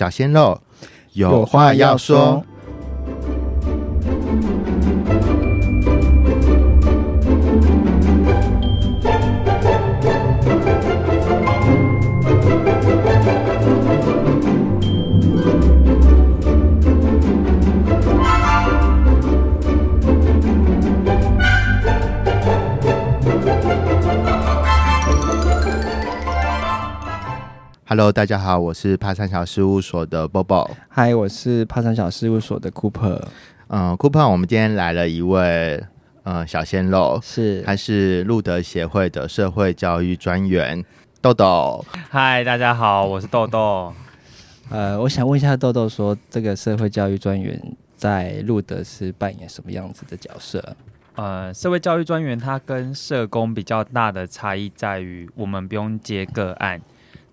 小鲜肉有话要说。。Hello，大家好，我是帕三小事务所的 Bobo。嗨，我是帕山小事务所的 Cooper，嗯，Cooper，我们今天来了一位呃小鲜肉，是他是路德协会的社会教育专员豆豆。嗨，大家好，我是豆豆。呃，我想问一下豆豆说，这个社会教育专员在路德是扮演什么样子的角色？呃，社会教育专员他跟社工比较大的差异在于，我们不用接个案。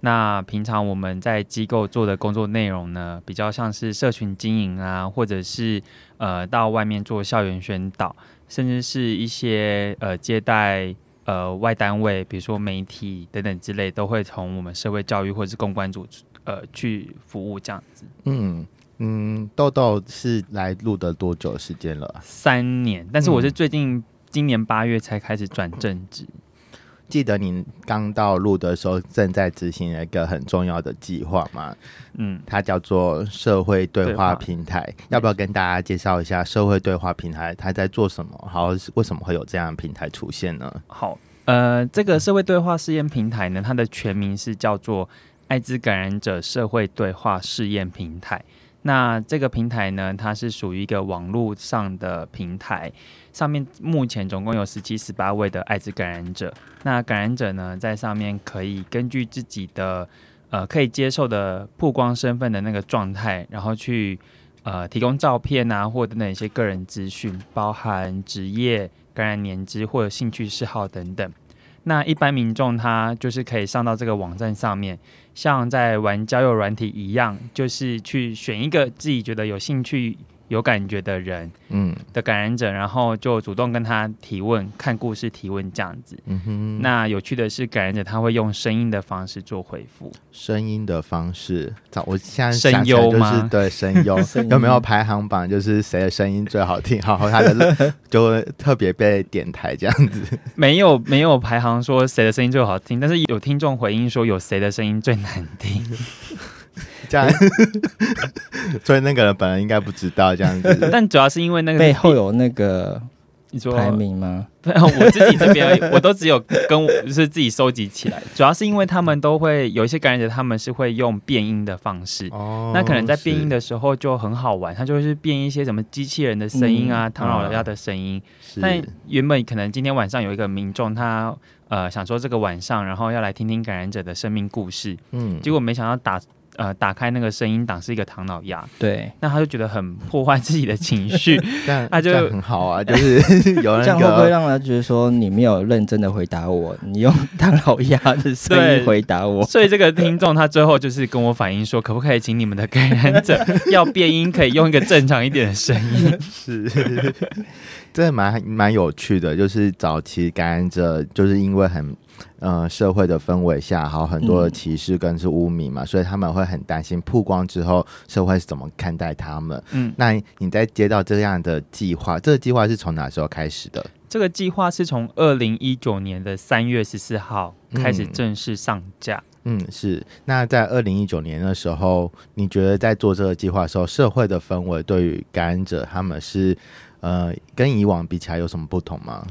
那平常我们在机构做的工作内容呢，比较像是社群经营啊，或者是呃到外面做校园宣导，甚至是一些呃接待呃外单位，比如说媒体等等之类，都会从我们社会教育或者是公关组呃去服务这样子。嗯嗯，豆豆是来录的多久时间了啊？三年，但是我是嗯最近、今年八月才开始转正职。记得您刚到路德的时候，正在执行一个很重要的计划吗？嗯，它叫做社会对话对话平台。要不要跟大家介绍一下社会对话平台它在做什么？好，为什么会有这样的平台出现呢？好，呃，这个社会对话试验平台呢，它的全名是叫做艾滋感染者社会对话试验平台。那这个平台呢，它是属于一个网络上的平台，上面目前总共有十七、十八位的艾滋感染者。那感染者呢，在上面可以根据自己的呃可以接受的曝光身份的那个状态，然后去呃提供照片啊，或等等一些个人资讯，包含职业、感染年资或者兴趣嗜好等等。那一般民众他就是可以上到这个网站上面，像在玩交友软体一样，就是去选一个自己觉得有兴趣、有感觉的人嗯的感染者，然后就主动跟他提问、看故事提问这样子。嗯哼，那有趣的是，感染者他会用声音的方式做回复。声音的方式，早我现在声优吗对声优 有没有排行榜？就是谁的声音最好听，然后他的就会特别被点台这样子。没有没有排行说谁的声音最好听，但是有听众回应说有谁的声音最难听。这样，所以那个人本人应该不知道这样子。但主要是因为那个背后有那个你说排名吗？对啊，我自己这边我都只有跟我就是自己收集起来，主要是因为他们都会有一些感染者，他们是会用变音的方式。哦那可能在变音的时候就很好玩，他就会是变一些什么机器人的声音啊、嗯唐老鸭的声音。是但原本可能今天晚上有一个民众，他呃想说这个晚上，然后要来听听感染者的生命故事，嗯结果没想到打呃打开那个声音档是一个唐老鸭，对，那他就觉得很破坏自己的情绪，但 他就很好啊，就是 有这那样会不会让他觉得说你没有认真的回答我，你用唐老鸭的声音回答我？所以这个听众他最后就是跟我反映说，可不可以请你们的感染者要变音，可以用一个正常一点的声音？是，真的蛮蛮有趣的。就是早期感染者，就是因为很呃社会的氛围下，还有很多的嗯歧视跟是污名嘛，所以他们会很担心曝光之后社会是怎么看待他们。嗯，那你在接到这样的计划，这个计划是从哪时候开始的？这个计划是从二零一九年的三月十四号开始嗯正式上架。嗯，是。那在二零一九年的时候，你觉得在做这个计划的时候，社会的氛围对于感染者他们是呃跟以往比起来有什么不同吗？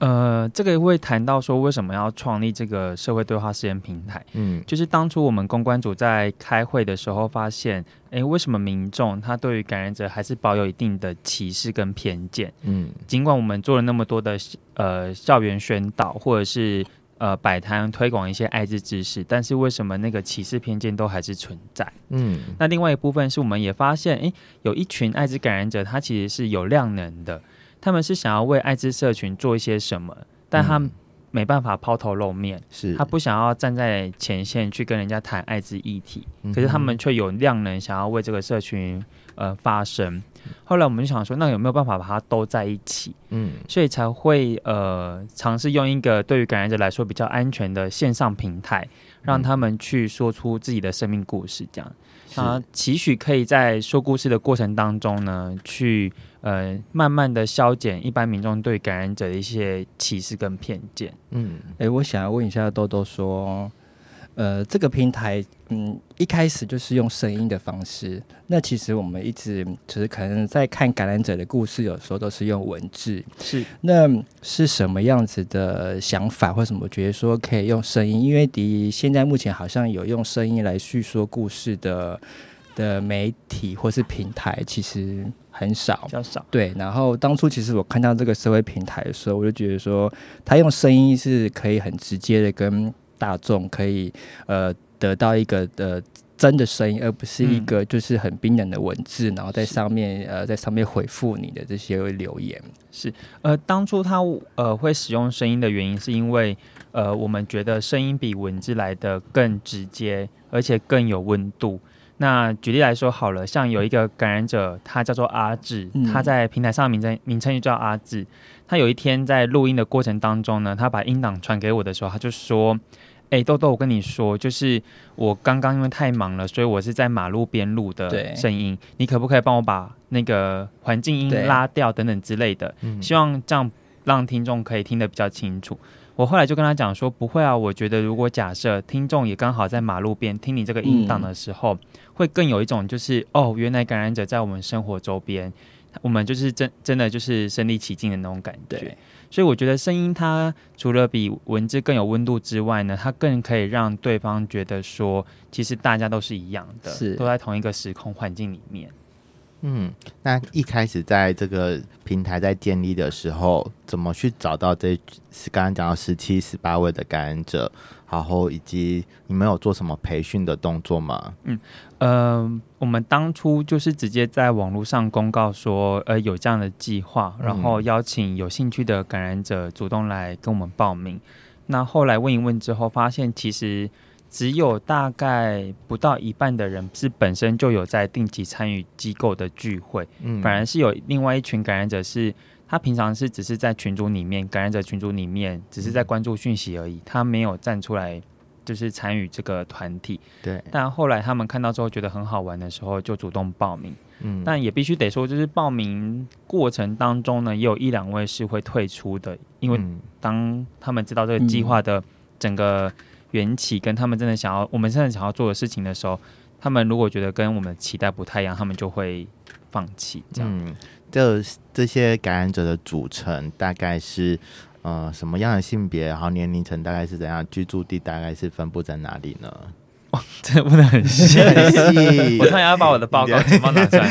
呃，这个会谈到说为什么要创立这个社会对话实验平台。嗯就是当初我们公关组在开会的时候发现，诶，为什么民众他对于感染者还是保有一定的歧视跟偏见？嗯尽管我们做了那么多的呃校园宣导，或者是呃摆摊推广一些艾滋知识，但是为什么那个歧视偏见都还是存在？嗯那另外一部分是我们也发现，诶，有一群艾滋感染者，他其实是有量能的，他们是想要为艾滋社群做一些什么，但他嗯没办法抛头露面，是他不想要站在前线去跟人家谈艾滋议题，可是他们却有量能想要为这个社群呃发声。后来我们就想说，那有没有办法把它都在一起？嗯所以才会呃尝试用一个对于感染者来说比较安全的线上平台，让他们去说出自己的生命故事。这样，啊，期许可以在说故事的过程当中呢，去呃慢慢的消减一般民众对感染者的一些歧视跟偏见。嗯，哎、我想要问一下豆豆说，呃，这个平台，嗯，一开始就是用声音的方式，那其实我们一直只是可能在看感染者的故事，有时候都是用文字，是那是什么样子的想法，或什么觉得说可以用声音？因为第一现在目前好像有用声音来叙说故事的的媒体或是平台，其实很少比。较少。对，然后当初其实我看到这个社会平台的时候，我就觉得说，他用声音是可以很直接的跟大众可以呃得到一个呃真的声音，而不是一嗯个就是很冰冷的文字，然后在上面呃在上面回复你的这些留言。是呃，当初他呃会使用声音的原因，是因为呃我们觉得声音比文字来的更直接，而且更有温度。那举例来说好了，像有一个感染者，他叫做阿志，嗯他在平台上的名称名称就叫阿志。他有一天在录音的过程当中呢，他把音档传给我的时候，他就说：“哎、豆豆，我跟你说，就是我刚刚因为太忙了，所以我是在马路边录的声音，你可不可以帮我把那个环境音拉掉等等之类的？嗯希望这样让听众可以听得比较清楚。我后来就跟他讲说，不会啊，我觉得如果假设听众也刚好在马路边听你这个音档的时候，会更有一种就是哦，原来感染者在我们生活周边，我们就是真真的就是身临其境的那种感觉对。所以我觉得声音它除了比文字更有温度之外呢，它更可以让对方觉得说，其实大家都是一样的，是都在同一个时空环境里面。嗯，那一开始在这个平台在建立的时候，怎么去找到这是刚刚讲到十七、十八位的感染者，然后以及你们有做什么培训的动作吗？嗯呃，我们当初就是直接在网络上公告说，呃，有这样的计划，嗯然后邀请有兴趣的感染者主动来跟我们报名。那后来问一问之后，发现其实只有大概不到一半的人是本身就有在定期参与机构的聚会，嗯反而是有另外一群感染者是。他平常是只是在群组里面，感染者群组里面，只是在关注讯息而已，他没有站出来，就是参与这个团体。对，但后来他们看到之后觉得很好玩的时候，就主动报名。嗯，但也必须得说，就是报名过程当中呢，也有一两位是会退出的，因为嗯当他们知道这个计划的整个缘起，跟他们真的想要我们真的想要做的事情的时候，他们如果觉得跟我们的期待不太一样，他们就会放弃。这样，嗯，这这些感染者的组成大概是呃什么样的性别，然后年龄层大概是怎样，居住地大概是分布在哪里呢？这不能很细。很 细我突然要把我的报告情报拿出来。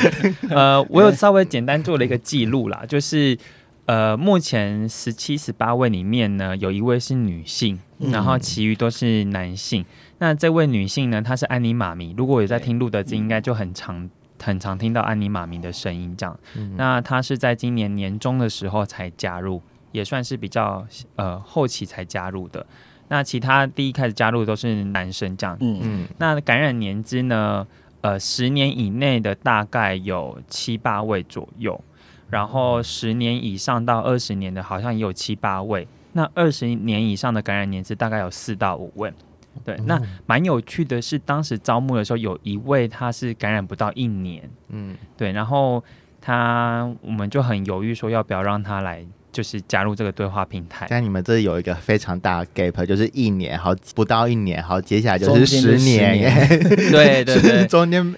呃，我有稍微简单做了一个记录啦，就是呃，目前十七、十八位里面呢，有一位是女性，嗯然后其余都是男性。那这位女性呢，她是安妮妈咪。如果有在听录的字，应该就很常很常听到安妮妈咪的声音这样。嗯那她是在今年年中的时候才加入，也算是比较呃后期才加入的。那其他第一开始加入的都是男生这样。嗯嗯那感染年资呢？呃，十年以内的大概有七八位左右，然后十年以上到二十年的，好像也有七八位。那二十年以上的感染年资大概有四到五位。对，那蛮有趣的是，当时招募的时候，有一位他是感染不到一年，嗯对，然后他我们就很犹豫说要不要让他来，就是加入这个对话平台。但你们这有一个非常大的 gap，就是一年，好不到一年，好接下来就是十年耶，对 对对，中间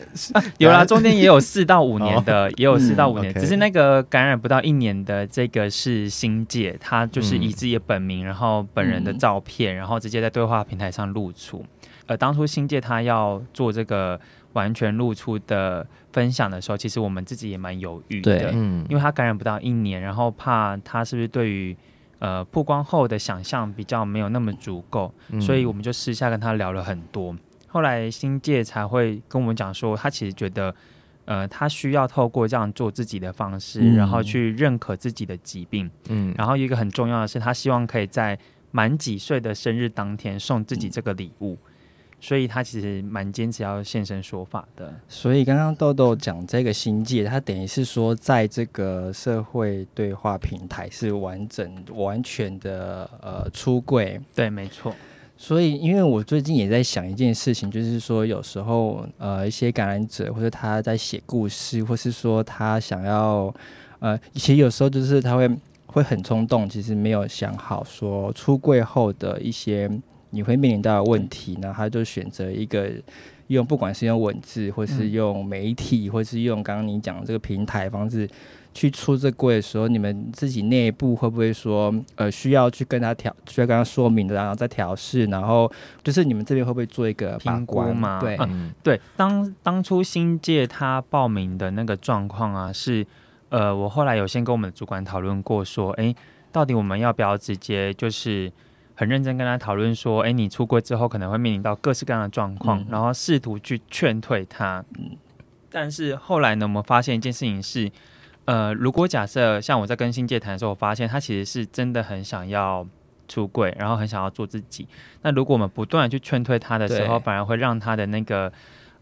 有啦，中间也有四到五 年的，也有四到五年，嗯只是那个感染不到一年的这个是新界，他就是嗯。以自己的本名，然后本人的照片，然后直接在对话平台上露出。呃，当初新界他要做这个完全露出的分享的时候，其实我们自己也蛮犹豫的，嗯因为他感染不到一年，然后怕他是不是对于呃曝光后的想象比较没有那么足够，嗯所以我们就私下跟他聊了很多。后来新界才会跟我们讲说，他其实觉得，呃，他需要透过这样做自己的方式，嗯然后去认可自己的疾病。嗯然后一个很重要的是，他希望可以在满几岁的生日当天送自己这个礼物。所以他其实蛮坚持要现身说法的。所以刚刚豆豆讲这个新界，他等于是说，在这个社会对话平台是完整、完全的呃出柜，对，没错。所以，因为我最近也在想一件事情，就是说，有时候呃，一些感染者或者他在写故事，或是说他想要呃，其实有时候就是他会会很冲动，其实没有想好说出柜后的一些你会面临到的问题，然后他就选择一个用不管是用文字，或是用媒体，或是用刚刚你讲的这个平台方式。去出这柜的时候，你们自己内部会不会说，呃，需要去跟他调，需要跟他说明的，然后再调试，然后就是你们这边会不会做一个评估嘛？对，对。当当初新界他报名的那个状况啊，是，呃，我后来有先跟我们的主管讨论过，说，哎，到底我们要不要直接就是很认真跟他讨论说，哎，你出柜之后可能会面临到各式各样的状况，然后试图去劝退他。嗯，但是后来呢，我们发现一件事情是。呃，如果假设像我在跟新界谈的时候，我发现他其实是真的很想要出柜，然后很想要做自己。那如果我们不断的去劝退他的时候，反而会让他的那个，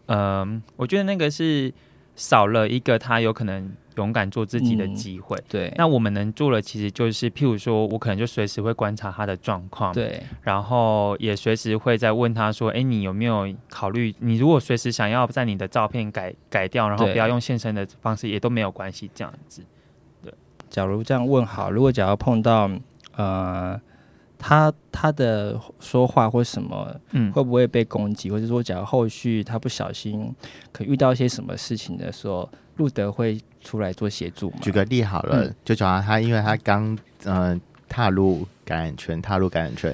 呃，我觉得那个是少了一个他有可能。勇敢做自己的机会，对。那我们能做的，其实就是，譬如说，我可能就随时会观察他的状况，对。然后也随时会在问他说：“哎，你有没有考虑？你如果随时想要在你的照片改改掉，然后不要用现身的方式，也都没有关系。”这样子，对。假如这样问好，如果假如碰到呃。他他的说话或什么，嗯，会不会被攻击？或者说，假如后续他不小心可遇到一些什么事情的时候，路德会出来做协助？举个例好了，就假如他因为他刚嗯。踏入感染圈，踏入感染圈，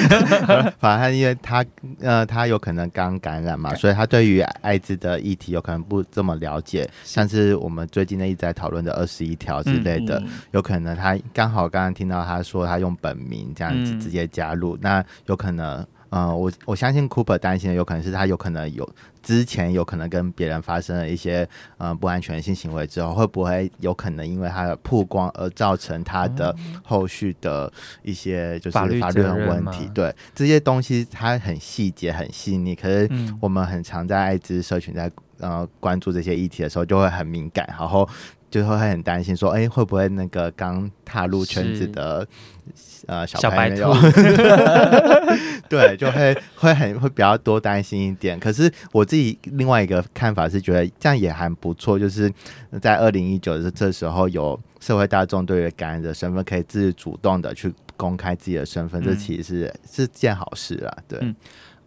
反正因为他呃，他有可能刚感染嘛，所以他对于艾滋的议题有可能不这么了解，像是我们最近呢一直在讨论的二十一条之类的，有可能他刚好刚刚听到他说他用本名这样子直接加入，那有可能。呃，我我相信 Cooper 担心的有可能是他有可能有之前有可能跟别人发生了一些呃不安全性行为之后，会不会有可能因为他的曝光而造成他的后续的一些就是法律的问题？对这些东西，它很细节很细腻，可是我们很常在艾滋社群在呃关注这些议题的时候，就会很敏感，然后就会很担心说，哎，会不会那个刚踏入圈子的。呃，小白兔，对，就会会很会比较多担心一点。可是我自己另外一个看法是，觉得这样也还不错。就是在二零一九的这时候，有社会大众对于感染者身份可以自主动的去公开自己的身份，这其实是是件好事啊。对，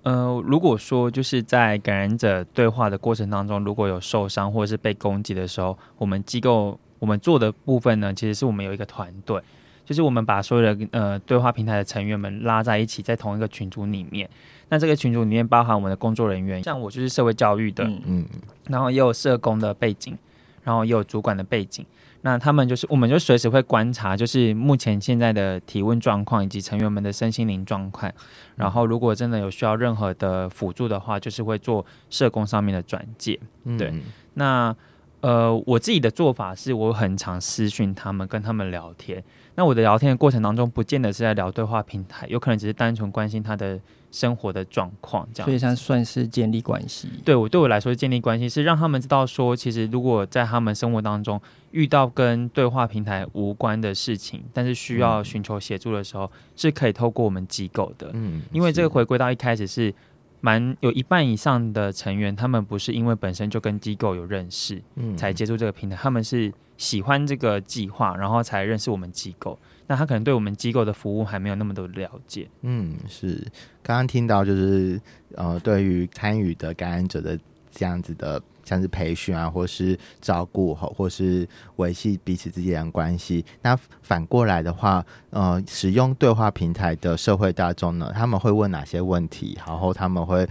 呃，如果说就是在感染者对话的过程当中，如果有受伤或者是被攻击的时候，我们机构我们做的部分呢，其实是我们有一个团队。就是我们把所有的呃对话平台的成员们拉在一起，在同一个群组里面。那这个群组里面包含我们的工作人员，像我就是社会教育的，嗯，然后也有社工的背景，然后也有主管的背景。那他们就是，我们就随时会观察，就是目前现在的体温状况以及成员们的身心灵状况。然后如果真的有需要任何的辅助的话，就是会做社工上面的转介。对，那呃，我自己的做法是我很常私讯他们，跟他们聊天。那我的聊天的过程当中，不见得是在聊对话平台，有可能只是单纯关心他的生活的状况，这样。所以，它算是建立关系。对我对我来说，建立关系是让他们知道说，其实如果在他们生活当中遇到跟对话平台无关的事情，但是需要寻求协助的时候，是可以透过我们机构的。嗯，因为这个回归到一开始是。蛮有一半以上的成员，他们不是因为本身就跟机构有认识，嗯，才接触这个平台，他们是喜欢这个计划，然后才认识我们机构。那他可能对我们机构的服务还没有那么多了解。嗯，是刚刚听到就是呃，对于参与的感染者的这样子的。像是培训啊，或是照顾，或或是维系彼此之间的关系。那反过来的话，呃，使用对话平台的社会大众呢，他们会问哪些问题？然后他们会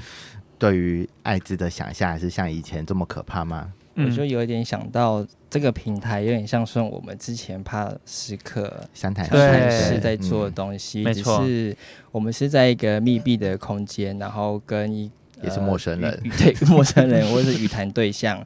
对于艾滋的想象，还是像以前这么可怕吗？我就有一点想到，这个平台有点像是我们之前怕时刻相谈是在做的东西，只是我们是在一个密闭的空间，然后跟一。也是陌生人，对陌生人或者是语谈对象，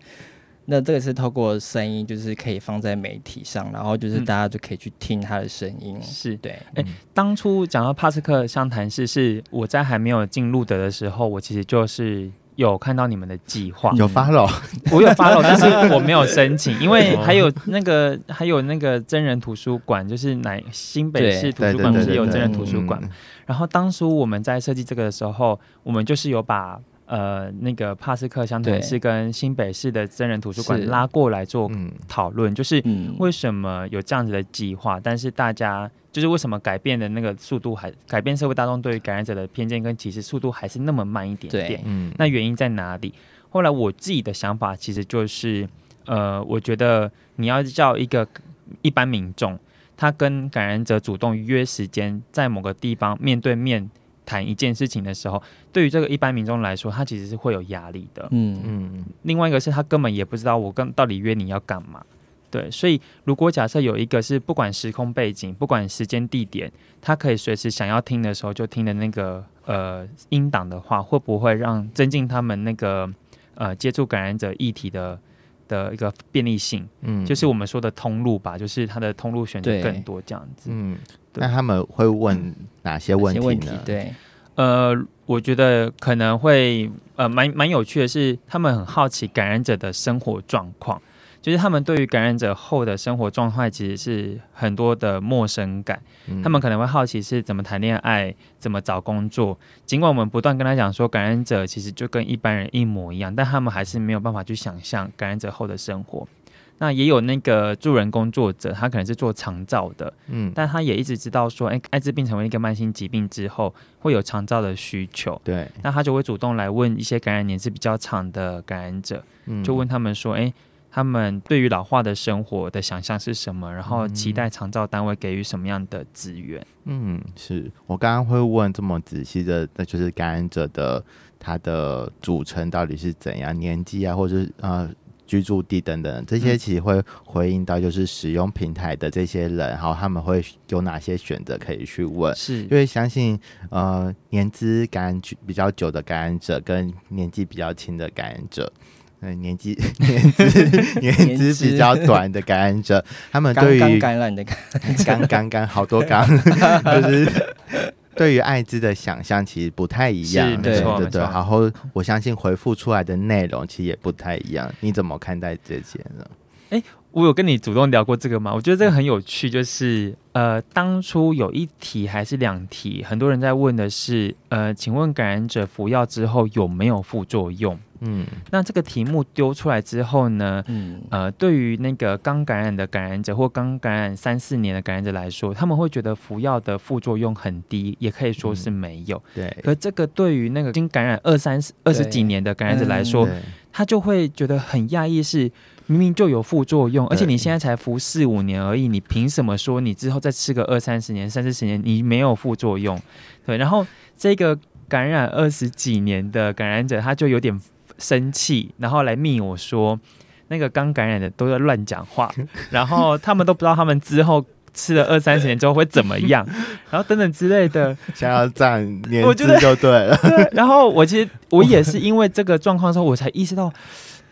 那这个是透过声音，就是可以放在媒体上，然后就是大家就可以去听他的声音。是对，哎，当初讲到帕斯克相谈室，是我在还没有进路德的时候，我其实就是有看到你们的计划，有发了，我有发了，但是我没有申请，因为还有那个还有那个真人图书馆，就是南新北市图书馆不是有真人图书馆，然后当初我们在设计这个的时候，我们就是有把。呃，那个帕斯克湘潭市跟新北市的真人图书馆拉过来做讨论，就是为什么有这样子的计划，但是大家就是为什么改变的那个速度还改变社会大众对于感染者的偏见跟歧视速度还是那么慢一点点？嗯，那原因在哪里？后来我自己的想法其实就是，呃，我觉得你要叫一个一般民众，他跟感染者主动约时间，在某个地方面对面。谈一件事情的时候，对于这个一般民众来说，他其实是会有压力的。嗯嗯。另外一个是他根本也不知道我跟到底约你要干嘛。对，所以如果假设有一个是不管时空背景、不管时间地点，他可以随时想要听的时候就听的那个呃音档的话，会不会让增进他们那个呃接触感染者议题的的一个便利性？嗯，就是我们说的通路吧，就是它的通路选择更多这样子。嗯。那他们会问哪些问题呢？对，呃，我觉得可能会呃蛮蛮有趣的是，他们很好奇感染者的生活状况，就是他们对于感染者后的生活状态其实是很多的陌生感。他们可能会好奇是怎么谈恋爱，怎么找工作。尽管我们不断跟他讲说，感染者其实就跟一般人一模一样，但他们还是没有办法去想象感染者后的生活。那也有那个助人工作者，他可能是做长照的，嗯，但他也一直知道说，哎，艾滋病成为一个慢性疾病之后，会有长照的需求，对，那他就会主动来问一些感染年纪比较长的感染者，就问他们说，哎，他们对于老化的生活的想象是什么，然后期待长照单位给予什么样的资源？嗯，是。我刚刚会问这么仔细的，那就是感染者的他的组成到底是怎样，年纪啊，或者是呃。居住地等等，这些其实会回应到就是使用平台的这些人，然后他们会有哪些选择可以去问？是因为相信呃年资感染比较久的感染者跟年纪比较轻的感染者，嗯，年纪 年资年资比较短的感染者，他们对于感染的感 刚刚刚好多刚就是。对于艾滋的想象其实不太一样，对对对。然后我相信回复出来的内容其实也不太一样。你怎么看待这些呢？哎，我有跟你主动聊过这个吗？我觉得这个很有趣，就是呃，当初有一题还是两题，很多人在问的是，呃，请问感染者服药之后有没有副作用？嗯，那这个题目丢出来之后呢，嗯，呃，对于那个刚感染的感染者或刚感染三四年的感染者来说，他们会觉得服药的副作用很低，也可以说是没有。对，可这个对于那个已经感染二三十二十几年的感染者来说，他就会觉得很讶异，是明明就有副作用，而且你现在才服四五年而已，你凭什么说你之后再吃个二三十年、三四十年你没有副作用？对，然后这个感染二十几年的感染者，他就有点。生气，然后来密我说，那个刚感染的都在乱讲话，然后他们都不知道他们之后吃了二三十年之后会怎么样，然后等等之类的，想要占年资就对了。然后我其实我也是因为这个状况的时候，我才意识到，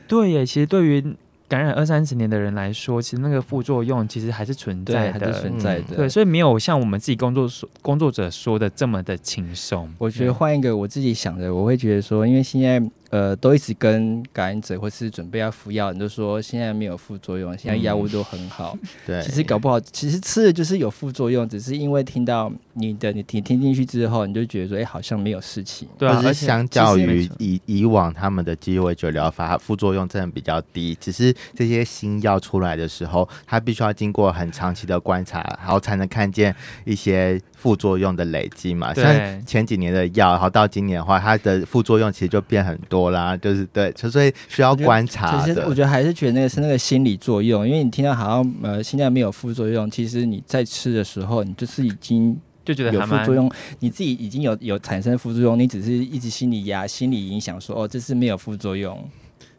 对耶，其实对于。感染二三十年的人来说，其实那个副作用其实还是存在的，存在的。对，所以没有像我们自己工作所工作者说的这么的轻松。我觉得换一个我自己想的，我会觉得说，因为现在呃都一直跟感染者或是准备要服药，你就说现在没有副作用，现在药物都很好。对，其实搞不好，其实吃的就是有副作用，只是因为听到你的你听听进去之后，你就觉得说，哎，好像没有事情。对啊，而且相较于以以往他们的鸡尾酒疗法，副作用真的比较低，只是。这些新药出来的时候，它必须要经过很长期的观察，然后才能看见一些副作用的累积嘛。像前几年的药，然后到今年的话，它的副作用其实就变很多啦。就是对，所以需要观察的。我觉得还是觉得那个是那个心理作用，因为你听到好像呃现在没有副作用，其实你在吃的时候，你就是已经就觉得有副作用，你自己已经有有产生副作用，你只是一直心理压、心理影响，说哦这是没有副作用。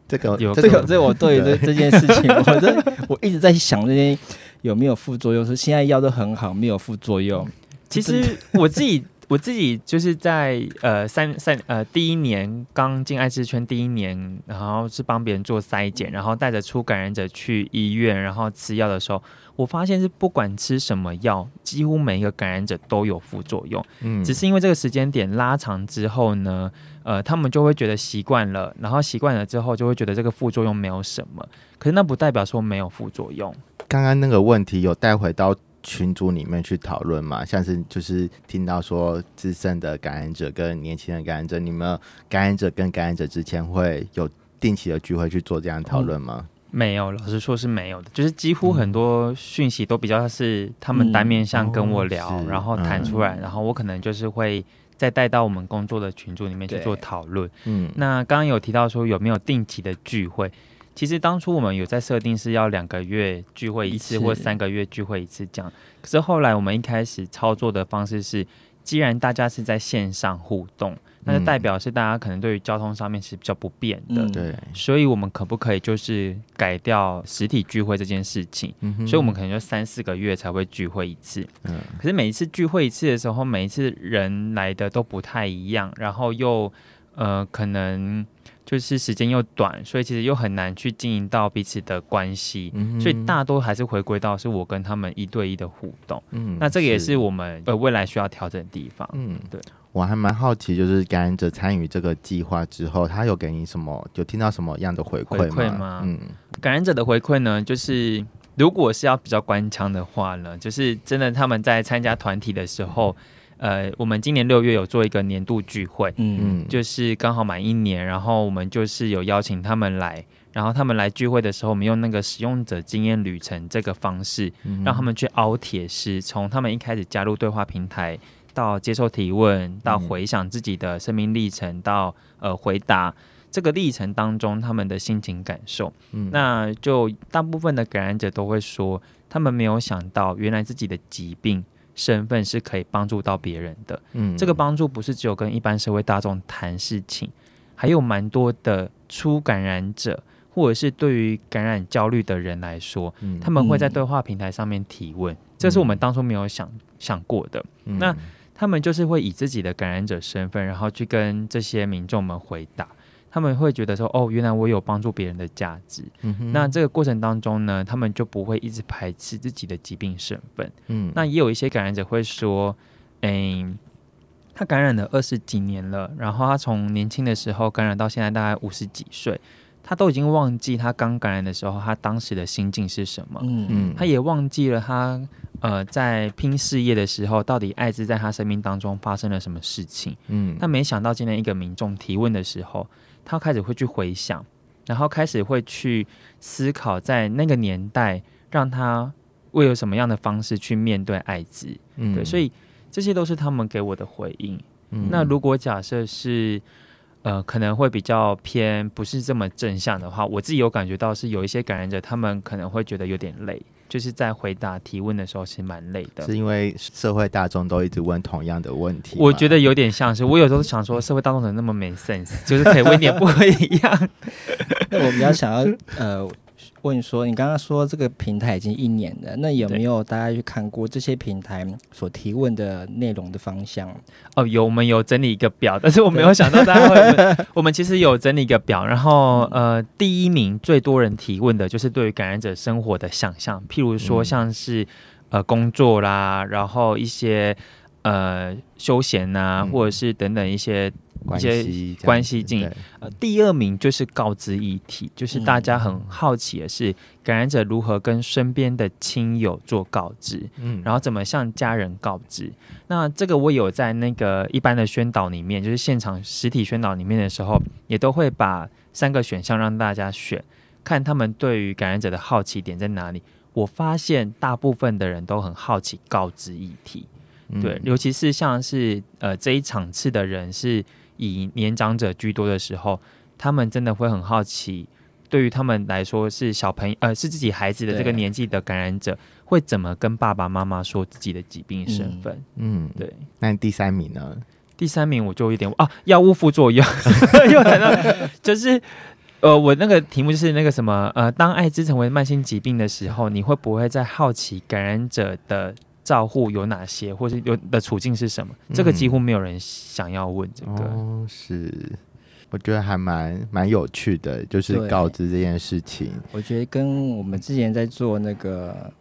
这个有这个，这我对这这件事情，我这我一直在想这些有没有副作用。说现在药都很好，没有副作用。其实 我自己我自己就是在呃三三呃第一年刚进爱滋圈第一年，然后是帮别人做筛检，然后带着初感染者去医院，然后吃药的时候，我发现是不管吃什么药，几乎每一个感染者都有副作用。嗯只是因为这个时间点拉长之后呢，呃，他们就会觉得习惯了，然后习惯了之后就会觉得这个副作用没有什么，可是那不代表说没有副作用。刚刚那个问题有带回到群组里面去讨论嘛？像是就是听到说资深的感染者跟年轻人感染者，你们感染者跟感染者之前会有定期的聚会去做这样讨论吗？没有，老实说是没有的，就是几乎很多讯息都比较是他们单面向跟我聊，嗯哦然后谈出来，然后我可能就是会再带到我们工作的群组里面去做讨论。嗯，那刚刚有提到说有没有定期的聚会？其实当初我们有在设定是要两个月聚会一次，或三个月聚会一次这样。可是后来我们一开始操作的方式是，既然大家是在线上互动，那就代表是大家可能对于交通上面是比较不便的。嗯对，所以，我们可不可以就是改掉实体聚会这件事情？嗯哼所以，我们可能就三四个月才会聚会一次。嗯可是每一次聚会一次的时候，每一次人来的都不太一样，然后又呃，可能就是时间又短，所以其实又很难去经营到彼此的关系。嗯所以大多还是回归到是我跟他们一对一的互动。嗯那这个也是我们呃未来需要调整的地方。嗯，对，我还蛮好奇，就是感染者参与这个计划之后，他有给你什么，有听到什么样的回馈馈吗嗯感染者的回馈呢，就是如果是要比较官腔的话呢，就是真的他们在参加团体的时候，呃，我们今年六月有做一个年度聚会，嗯嗯，就是刚好满一年，然后我们就是有邀请他们来，然后他们来聚会的时候，我们用那个使用者经验旅程这个方式，嗯让他们去凹铁丝，从他们一开始加入对话平台，到接受提问，到回想自己的生命历程，到呃回答这个历程当中他们的心情感受。嗯那就大部分的感染者都会说，他们没有想到原来自己的疾病。身份是可以帮助到别人的，嗯。这个帮助不是只有跟一般社会大众谈事情，还有蛮多的初感染者，或者是对于感染焦虑的人来说，嗯。他们会在嗯对话平台上面提问，这是我们当初没有想想过的。嗯。那他们就是会以自己的感染者身份，然后去跟这些民众们回答。他们会觉得说，哦，原来我有帮助别人的价值。那这个过程当中呢，他们就不会一直排斥自己的疾病身份。嗯那也有一些感染者会说，嗯，他感染了二十几年了，然后他从年轻的时候感染到现在大概五十几岁，他都已经忘记他刚感染的时候他当时的心境是什么，嗯嗯他也忘记了他呃在拼事业的时候，到底艾滋在他生命当中发生了什么事情。嗯但没想到今天一个民众提问的时候，他开始会去回想，然后开始会去思考，在那个年代让他会有什么样的方式去面对艾滋。嗯对，所以这些都是他们给我的回应。嗯那如果假设是呃，可能会比较偏不是这么正向的话，我自己有感觉到是有一些感染者，他们可能会觉得有点累，就是在回答提问的时候是蛮累的。是因为社会大众都一直问同样的问题，我觉得有点像是，我有时候想说，社会大众怎么那么没 sense，就是可以问点不会一样。那我比较想要呃问说，你刚刚说这个平台已经一年了，那有没有大家去看过这些平台所提问的内容的方向？哦，有我们有整理一个表，但是我没有想到大家会。我们其实有整理一个表，然后呃，第一名最多人提问的就是对于感染者生活的想象，譬如说嗯像是、呃工作啦，然后一些呃休闲呐、嗯或者是等等一些关一些系关系进对。呃，第二名就是告知议题，就是大家很好奇的是，感染者如何跟身边的亲友做告知，嗯。然后怎么向家人告知。那这个我有在那个一般的宣导里面，就是现场实体宣导里面的时候，也都会把三个选项让大家选，看他们对于感染者的好奇点在哪里。我发现大部分的人都很好奇告知议题，对，嗯。尤其是像是呃这一场次的人是以年长者居多的时候，他们真的会很好奇，对于他们来说是小朋友呃是自己孩子的这个年纪的感染者，会怎么跟爸爸妈妈说自己的疾病身份？嗯，对，那第三名呢？第三名我就有点啊，药物副作用 又来了，就是呃，我那个题目就是那个什么呃，当艾滋成为慢性疾病的时候，你会不会在好奇感染者的照护有哪些，或是有的处境是什么？这个几乎没有人想要问这个。哦，是，我觉得还蛮蛮有趣的，就是告知这件事情。我觉得跟我们之前在做那个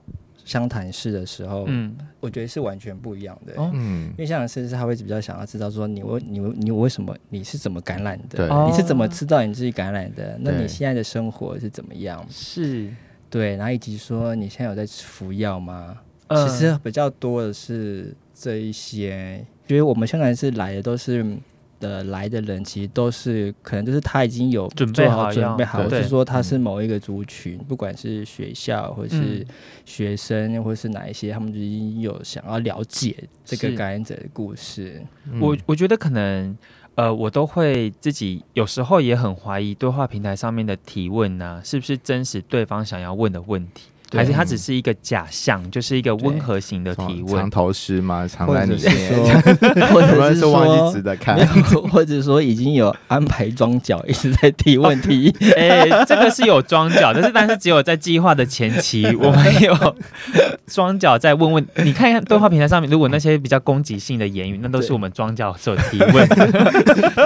湘潭市的时候，嗯，我觉得是完全不一样的。哦嗯因为湘潭市是他会比较想要知道说你为你为你为什么你是怎么感染的，你是怎么知道你自己感染的？那你现在的生活是怎么样？是，对，然后以及说你现在有在服药吗？呃其实比较多的是这一些，因为我们湘潭市来的都是。的来的人其实都是可能就是他已经有准备好准备好，或对是说他是某一个族群，不管是学校或是嗯学生，或是哪一些，他们就已经有想要了解这个感染者的故事。我嗯我觉得可能。呃，我都会自己有时候也很怀疑对话平台上面的提问呢、是不是真实对方想要问的问题，对还是它只是一个假象，就是一个温和型的提问藏？头诗吗？藏在里面，，或者是说忘记说值得看或者 说已经有安排装脚一直在提问题。哎、这个是有装脚，但是但是只有在计划的前期，我们有 装脚在问问。你看看对话平台上面，如果那些比较攻击性的言语，那都是我们装脚所提问。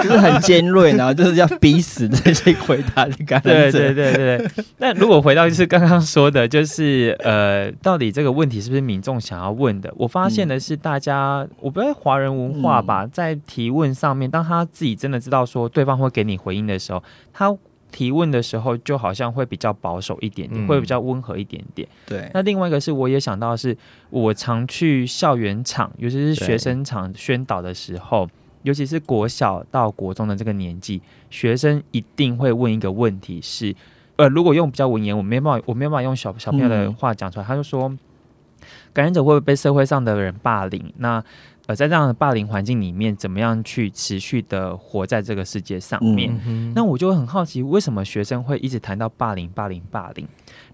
就是很尖锐，然后就是要逼死这些回答的感染者。对对对对对。那如果回到就是刚刚说的，就是呃，到底这个问题是不是民众想要问的？我发现的是，大家、我不知道华人文化吧，在提问上面，当他自己真的知道说对方会给你回应的时候，他。提问的时候，就好像会比较保守一点点，嗯会比较温和一点点。对那另外一个是，我也想到的是，我常去校园场，尤其是学生场宣导的时候，尤其是国小到国中的这个年纪，学生一定会问一个问题是，呃，如果用比较文言，我没有办法，我没有办法用小小朋友的嗯话讲出来，他就说，感染者会不会被社会上的人霸凌？那呃，在这样的霸凌环境里面，怎么样去持续的活在这个世界上面？嗯那我就很好奇，为什么学生会一直谈到霸凌、霸凌、霸凌？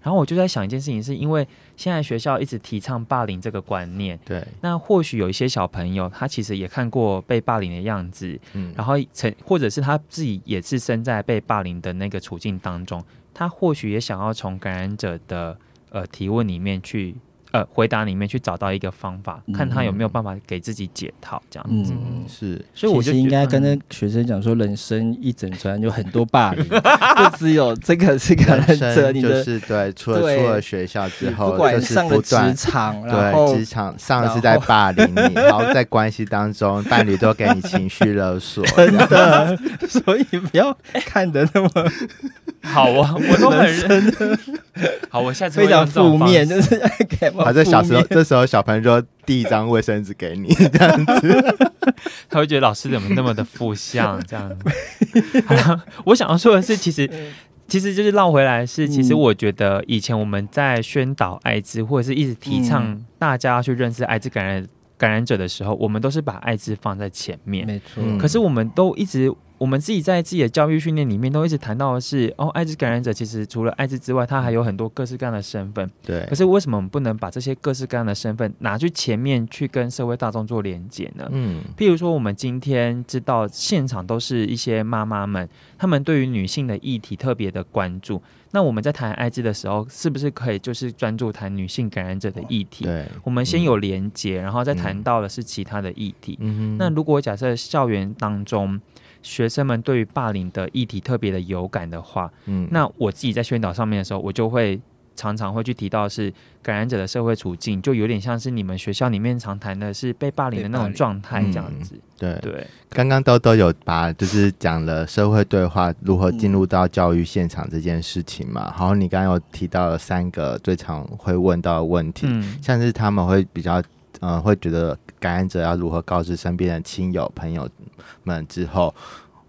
然后我就在想一件事情，是因为现在学校一直提倡霸凌这个观念，对，那或许有一些小朋友他其实也看过被霸凌的样子，嗯，然后成或者是他自己也是身在被霸凌的那个处境当中，他或许也想要从感染者的呃提问里面去呃回答里面去找到一个方法，看他有没有办法给自己解套这样子。嗯，是所以我就应该跟那学生讲说，人生一整串有很多霸凌，不只有这个是感染人者，生就你的是对，除了出了学校之后，不管就是上了不断职场，对，职场上是在霸凌你，然后在关系当中，伴侣都给你情绪勒索，真的，所以不要看的那么好啊，我都很认真。好，我下次会非常负面，就是给我好，在小时候这时候小朋友就递一张卫生纸给你，这样子，他会觉得老师怎么那么的负向这样。好了，我想要说的是，其实其实就是绕回来是，其实嗯我觉得以前我们在宣导艾滋或者是一直提倡嗯大家去认识艾滋感染感染者的时候，我们都是把艾滋放在前面。没错，嗯可是我们都一直，我们自己在自己的教育训练里面都一直谈到的是，哦，艾滋感染者其实除了艾滋之外，他还有很多各式各样的身份。对可，是为什么我们不能把这些各式各样的身份拿去前面去跟社会大众做连接呢？嗯，譬如说，我们今天知道现场都是一些妈妈们，她们对于女性的议题特别的关注。那我们在谈艾滋的时候，是不是可以就是专注谈女性感染者的议题？对，我们先有连接，然后再谈嗯到的是其他的议题。嗯那如果假设校园当中学生们对于霸凌的议题特别的有感的话，嗯。那我自己在宣导上面的时候，我就会常常会去提到是感染者的社会处境，就有点像是你们学校里面常谈的是被霸凌的那种状态这样子。对，对，刚刚都都有把就是讲了社会对话如何进入到教育现场这件事情嘛，然后你刚刚有提到了三个最常会问到的问题，嗯，像是他们会比较呃会觉得感染者要如何告知身边的亲友朋友们之后，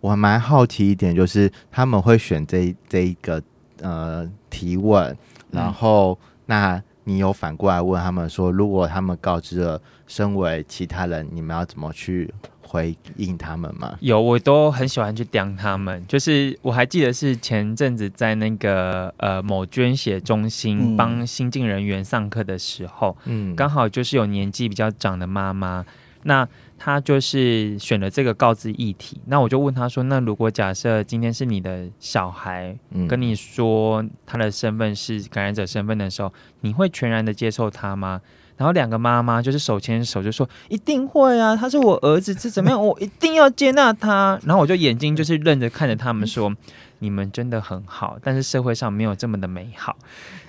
我还蛮好奇一点，就是他们会选这这一个呃提问，然后、那你有反过来问他们说，如果他们告知了身为其他人，你们要怎么去回应他们吗？有，我都很喜欢去刁他们。就是我还记得是前阵子在那个呃某捐血中心嗯帮新进人员上课的时候，嗯，刚好就是有年纪比较长的妈妈，那她就是选了这个告知议题。那我就问她说：“那如果假设今天是你的小孩嗯跟你说他的身份是感染者身份的时候，你会全然的接受他吗？”然后两个妈妈就是手牵手就说一定会啊，他是我儿子，是怎么样，我一定要接纳他。然后我就眼睛就是愣着看着他们说，你们真的很好，但是社会上没有这么的美好。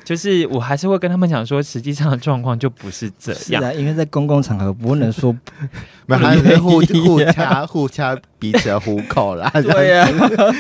就是我还是会跟他们讲说，实际上的状况就不是这样。是啊，因为在公共场合不能说 没有，还是互互掐互掐彼此的虎口啦。对呀、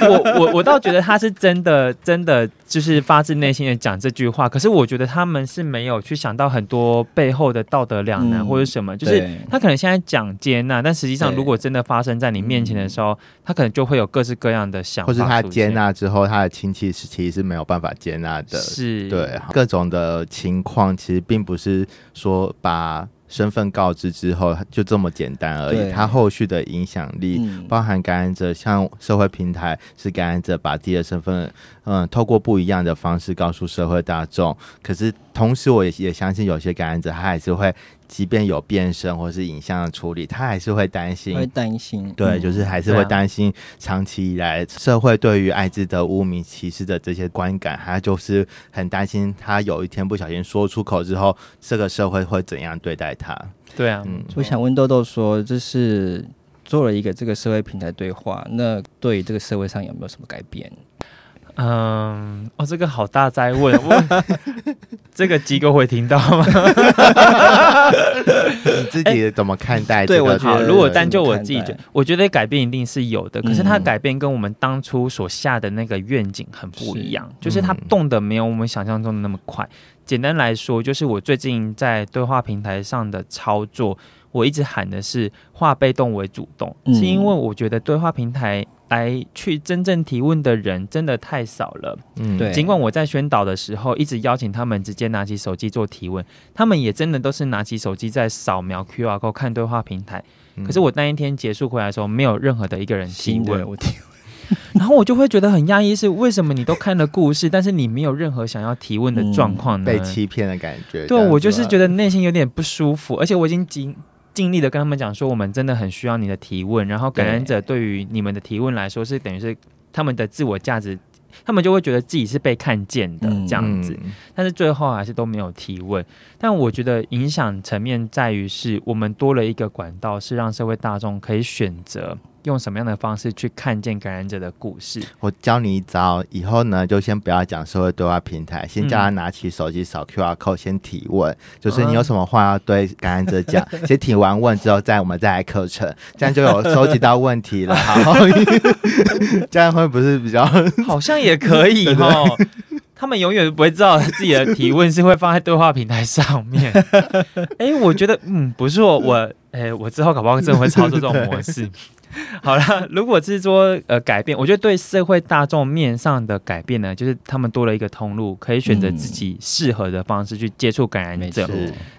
我我我倒觉得他是真的真的就是发自内心的讲这句话，可是我觉得他们是没有去想到很多背后的道德两难嗯或者什么，就是他可能现在讲接纳，但实际上如果真的发生在你面前的时候，他可能就会有各式各样的想法，或是他接纳之后，他的亲戚是其实是没有办法接纳的。是，对，各种的情况其实并不是说把身份告知之后就这么简单而已，对它后续的影响力。嗯，包含感染者，像社会平台是感染者把自己的身份，嗯，透过不一样的方式告诉社会大众。可是同时，我也也相信有些感染者，他还是会，即便有变声或是影像的处理，他还是会担心会担心，对，嗯就是还是会担心长期以来社会对于艾滋的污名歧视的这些观感，他就是很担心他有一天不小心说出口之后，这个社会会怎样对待他。对啊，嗯，我想问豆豆说，就是做了一个这个社会平台对话，那对于这个社会上有没有什么改变？嗯，哦，这个好大灾问，我这个机构会听到吗？你自己怎么看待这个？对我觉好，得如果单就我自己觉，我觉得改变一定是有的，可是它嗯改变跟我们当初所下的那个愿景很不一样，是就是它嗯动的没有我们想象中的那么快。简单来说，就是我最近在对话平台上的操作，我一直喊的是化被动为主动，嗯是因为我觉得对话平台来去真正提问的人真的太少了。嗯对尽管我在宣导的时候一直邀请他们直接拿起手机做提问，他们也真的都是拿起手机在扫描 QR code 看对话平台。嗯可是我那一天结束回来的时候，没有任何的一个人提问我听 然后我就会觉得很压抑，是为什么你都看了故事，但是你没有任何想要提问的状况呢？被欺骗的感觉。对我就是觉得，内心有点不舒服，而且我已经尽尽力的跟他们讲说，我们真的很需要你的提问，然后感染者对于你们的提问来说，是等于是他们的自我价值，他们就会觉得自己是被看见的嗯这样子。但是最后还是都没有提问。但我觉得影响层面在于是我们多了一个管道，是让社会大众可以选择用什么样的方式去看见感染者的故事。我教你一招，以后呢就先不要讲社会对话平台，先叫他拿起手机扫 QR code 先提问，就是你有什么话要对 感染者讲，先提完问之后，再我们再来课程，这样就有收集到问题了。好，这样会不是比较？好像也可以哦。他们永远不会知道自己的提问是会放在对话平台上面。哎、我觉得嗯不错，我哎、我之后搞不好真的会操作这种模式。好了，如果是说呃改变，我觉得对社会大众面上的改变呢，就是他们多了一个通路，可以选择自己适合的方式去接触感染者。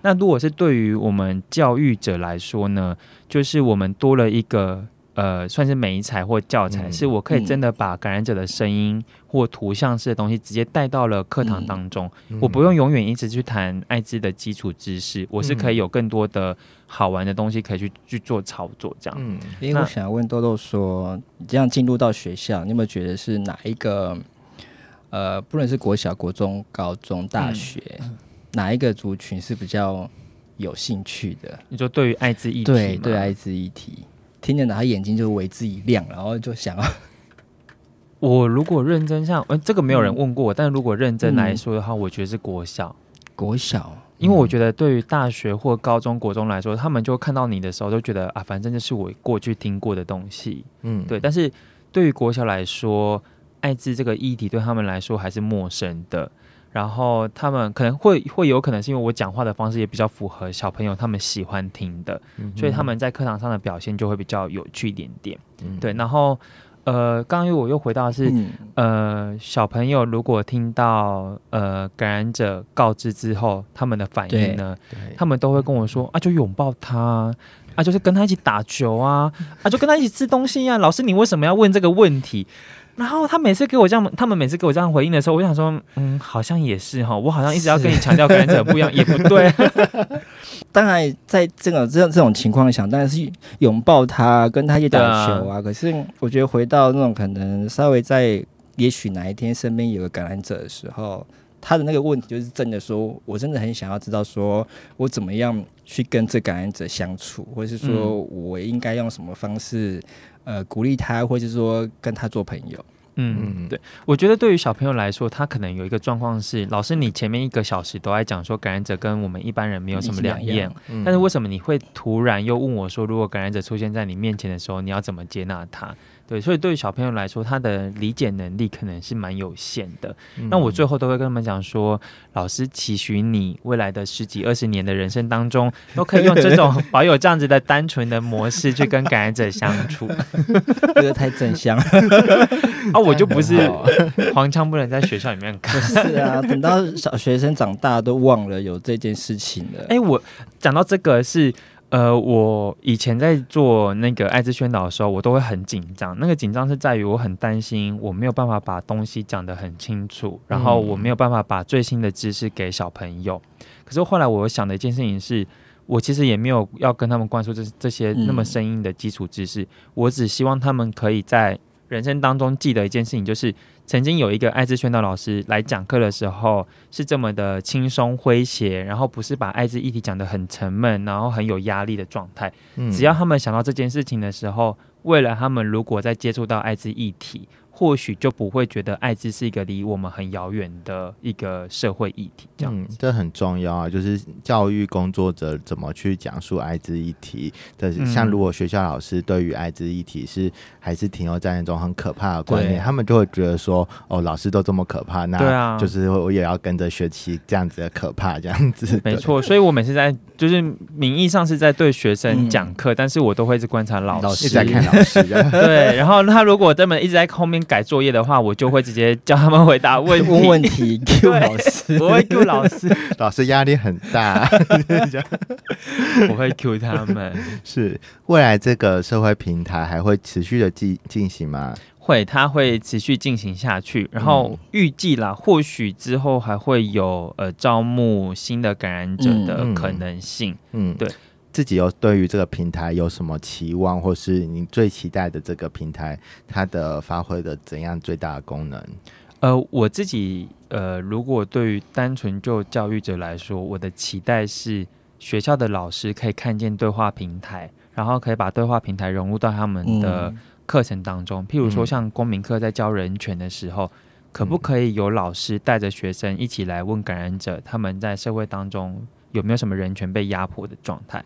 那如果是对于我们教育者来说呢，就是我们多了一个呃，算是美材或教材，嗯是我可以真的把感染者的声音或图像式的东西直接带到了课堂当中，嗯。我不用永远一直去谈艾滋的基础知识，我是可以有更多的好玩的东西可以去去做操作，这样。嗯，因为我想要问豆豆说，你这样进入到学校，你有没有觉得是哪一个呃，不论是国小、国中、高中、大学，哪一个族群是比较有兴趣的？你说对于艾滋议题对对，艾滋议题，听着他眼睛就为之一亮，然后就想要 我如果认真像，呃，这个没有人问过我，但如果认真来嗯。说的话，我觉得是国小。国小，因为我觉得对于大学或高中国中来说，他们就看到你的时候，都觉得啊，反正这是我过去听过的东西，嗯，对。但是对于国小来说，艾滋这个议题对他们来说还是陌生的。然后他们可能会会有可能是因为我讲话的方式也比较符合小朋友他们喜欢听的，嗯所以他们在课堂上的表现就会比较有趣一点点。嗯对，然后呃，刚刚我又回到是、嗯，呃，小朋友如果听到呃感染者告知之后，他们的反应呢，对他们都会跟我说啊，就拥抱他啊，就是跟他一起打球啊，啊，就跟他一起吃东西啊。老师，你为什么要问这个问题？然后他每次给我这样，他们每次给我这样回应的时候，我就想说，嗯，好像也是哈，我好像一直要跟你强调感染者不一样，也不对。当然在这个这这种情况下，当然是拥抱他，跟他一起打球啊。可是我觉得回到那种可能稍微在，也许哪一天身边有个感染者的时候，他的那个问题就是真的说，我真的很想要知道，说我怎么样去跟这感染者相处，或者是说我应该用什么方式，呃，鼓励他，或者是说跟他做朋友。嗯，对，我觉得对于小朋友来说，他可能有一个状况是，老师你前面一个小时都在讲说感染者跟我们一般人没有什么两样，但是为什么你会突然又问我说，如果感染者出现在你面前的时候，你要怎么接纳他？对，所以对于小朋友来说，他的理解能力可能是蛮有限的。那我最后都会跟他们讲说，老师期许你未来的十几二十年的人生当中，都可以用这种 保有这样子的单纯的模式去跟感染者相处。这个太正向了啊！我就不是 黄腔，不能在学校里面看。是啊，等到小学生长大都忘了有这件事情了。哎，我讲到这个是。呃，我以前在做那个艾滋宣导的时候，我都会很紧张。那个紧张是在于我很担心我没有办法把东西讲得很清楚，然后我没有办法把最新的知识给小朋友。可是后来我想的一件事情是，我其实也没有要跟他们灌输这这些那么生硬的基础知识，我只希望他们可以在人生当中记得一件事情，就是。曾经有一个艾滋宣导老师来讲课的时候，是这么的轻松诙谐，然后不是把艾滋议题讲得很沉闷，然后很有压力的状态。只要他们想到这件事情的时候，为了他们如果再接触到艾滋议题。或许就不会觉得艾滋是一个离我们很遥远的一个社会议题，这样这很重要啊！就是教育工作者怎么去讲述艾滋议题的，像如果学校老师对于艾滋议题是还是停留在那种很可怕的观念，他们就会觉得说，哦，老师都这么可怕，那就是 我也要跟着学习这样子的可怕，这样子。没错，所以我每次在就是名义上是在对学生讲课，但是我都会是观察老师，在看老师。对，然后他如果这么一直在后面。改作业的话，我就会直接叫他们回答问问问题。Q 老师，我会 Q 老师，老师压力很大。我会 Q 他们。是未来这个社会平台还会持续的进进行吗？会，它会持续进行下去。然后预计啦，或许之后还会有呃招募新的感染者的可能性。嗯，对。自己有对于这个平台有什么期望，或是你最期待的这个平台，它的发挥的怎样最大的功能？呃，我自己呃，如果对于单纯就教育者来说，我的期待是学校的老师可以看见对话平台，然后可以把对话平台融入到他们的课程当中。譬如说，像公民课在教人权的时候，可不可以有老师带着学生一起来问感染者，他们在社会当中？有没有什么人权被压迫的状态，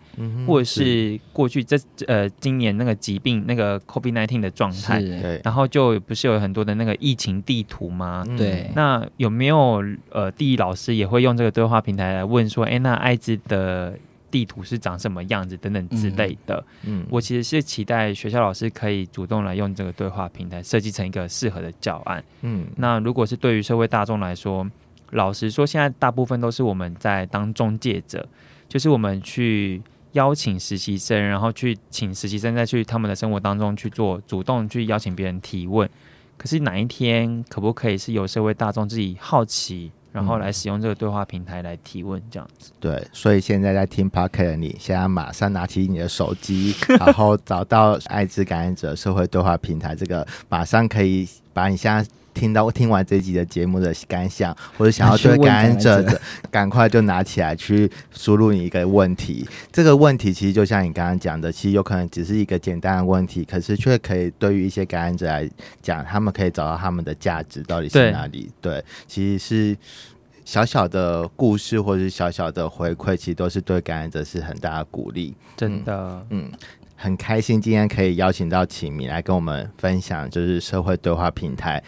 或者是过去这呃今年那个疾病那个 COVID nineteen 的状态，然后就不是有很多的那个疫情地图吗？对，那有没有呃地理老师也会用这个对话平台来问说，哎，那艾滋的地图是长什么样子等等之类的？嗯，我其实是期待学校老师可以主动来用这个对话平台设计成一个适合的教案。嗯，那如果是对于社会大众来说。老实说，现在大部分都是我们在当中介者，就是我们去邀请实习生，然后去请实习生再去他们的生活当中去做主动去邀请别人提问。可是哪一天可不可以是由社会大众自己好奇，然后来使用这个对话平台来提问这样子？对，所以现在在听 p o c a s t 你现在马上拿起你的手机，然后找到艾滋感染者社会对话平台，这个马上可以把你现在。听到听完这集的节目的感想，或者想要对 感染者的，赶快就拿起来去输入你一个问题。这个问题其实就像你刚刚讲的，其实有可能只是一个简单的问题，可是却可以对于一些感染者来讲，他们可以找到他们的价值到底是哪里。对，其实是小小的故事或者是小小的回馈，其实都是对感染者是很大的鼓励。真的，嗯。很开心今天可以邀请到启明来跟我们分享，就是社会对话平台。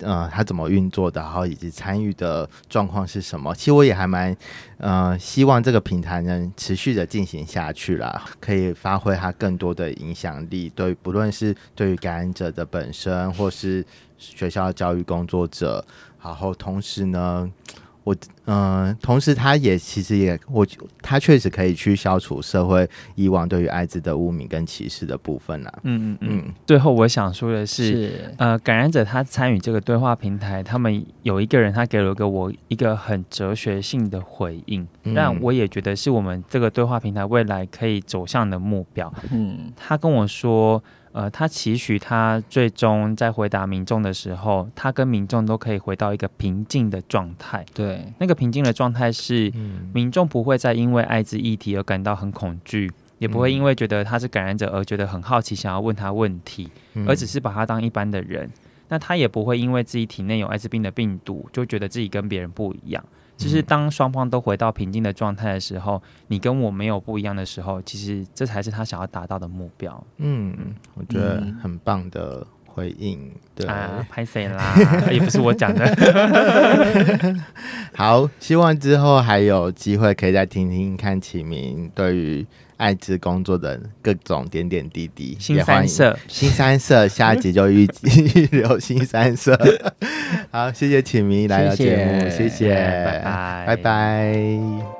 呃，它怎么运作的，然后以及参与的状况是什么？其实我也还蛮呃，希望这个平台能持续的进行下去啦，可以发挥它更多的影响力。对，不论是对于感染者的本身，或是学校教育工作者，然后同时呢。我嗯，同时他也其实也我他确实可以去消除社会以往对于艾滋的污名跟歧视的部分啊。嗯嗯嗯。最后我想说的是，呃，感染者他参与这个对话平台，他们有一个人他给了个我一个很哲学性的回应，但我也觉得是我们这个对话平台未来可以走向的目标。嗯，他跟我说。呃，他期许他最终在回答民众的时候，他跟民众都可以回到一个平静的状态。对，那个平静的状态是，嗯民众不会再因为艾滋议题而感到很恐惧，也不会因为觉得他是感染者而觉得很好奇，想要问他问题，嗯而只是把他当一般的人。那他也不会因为自己体内有艾滋病的病毒，就觉得自己跟别人不一样。就是当双方都回到平静的状态的时候，你跟我没有不一样的时候，其实这才是他想要达到的目标。嗯，我觉得嗯很棒的回应。对，啊，拍谁啦？也不是我讲的。好，希望之后还有机会可以再听听看启明对于艾滋工作的各种点点滴滴。新三色，新三色，下一集就预 预留新三色。好，谢谢启明来到节目，谢谢谢谢，拜拜拜拜。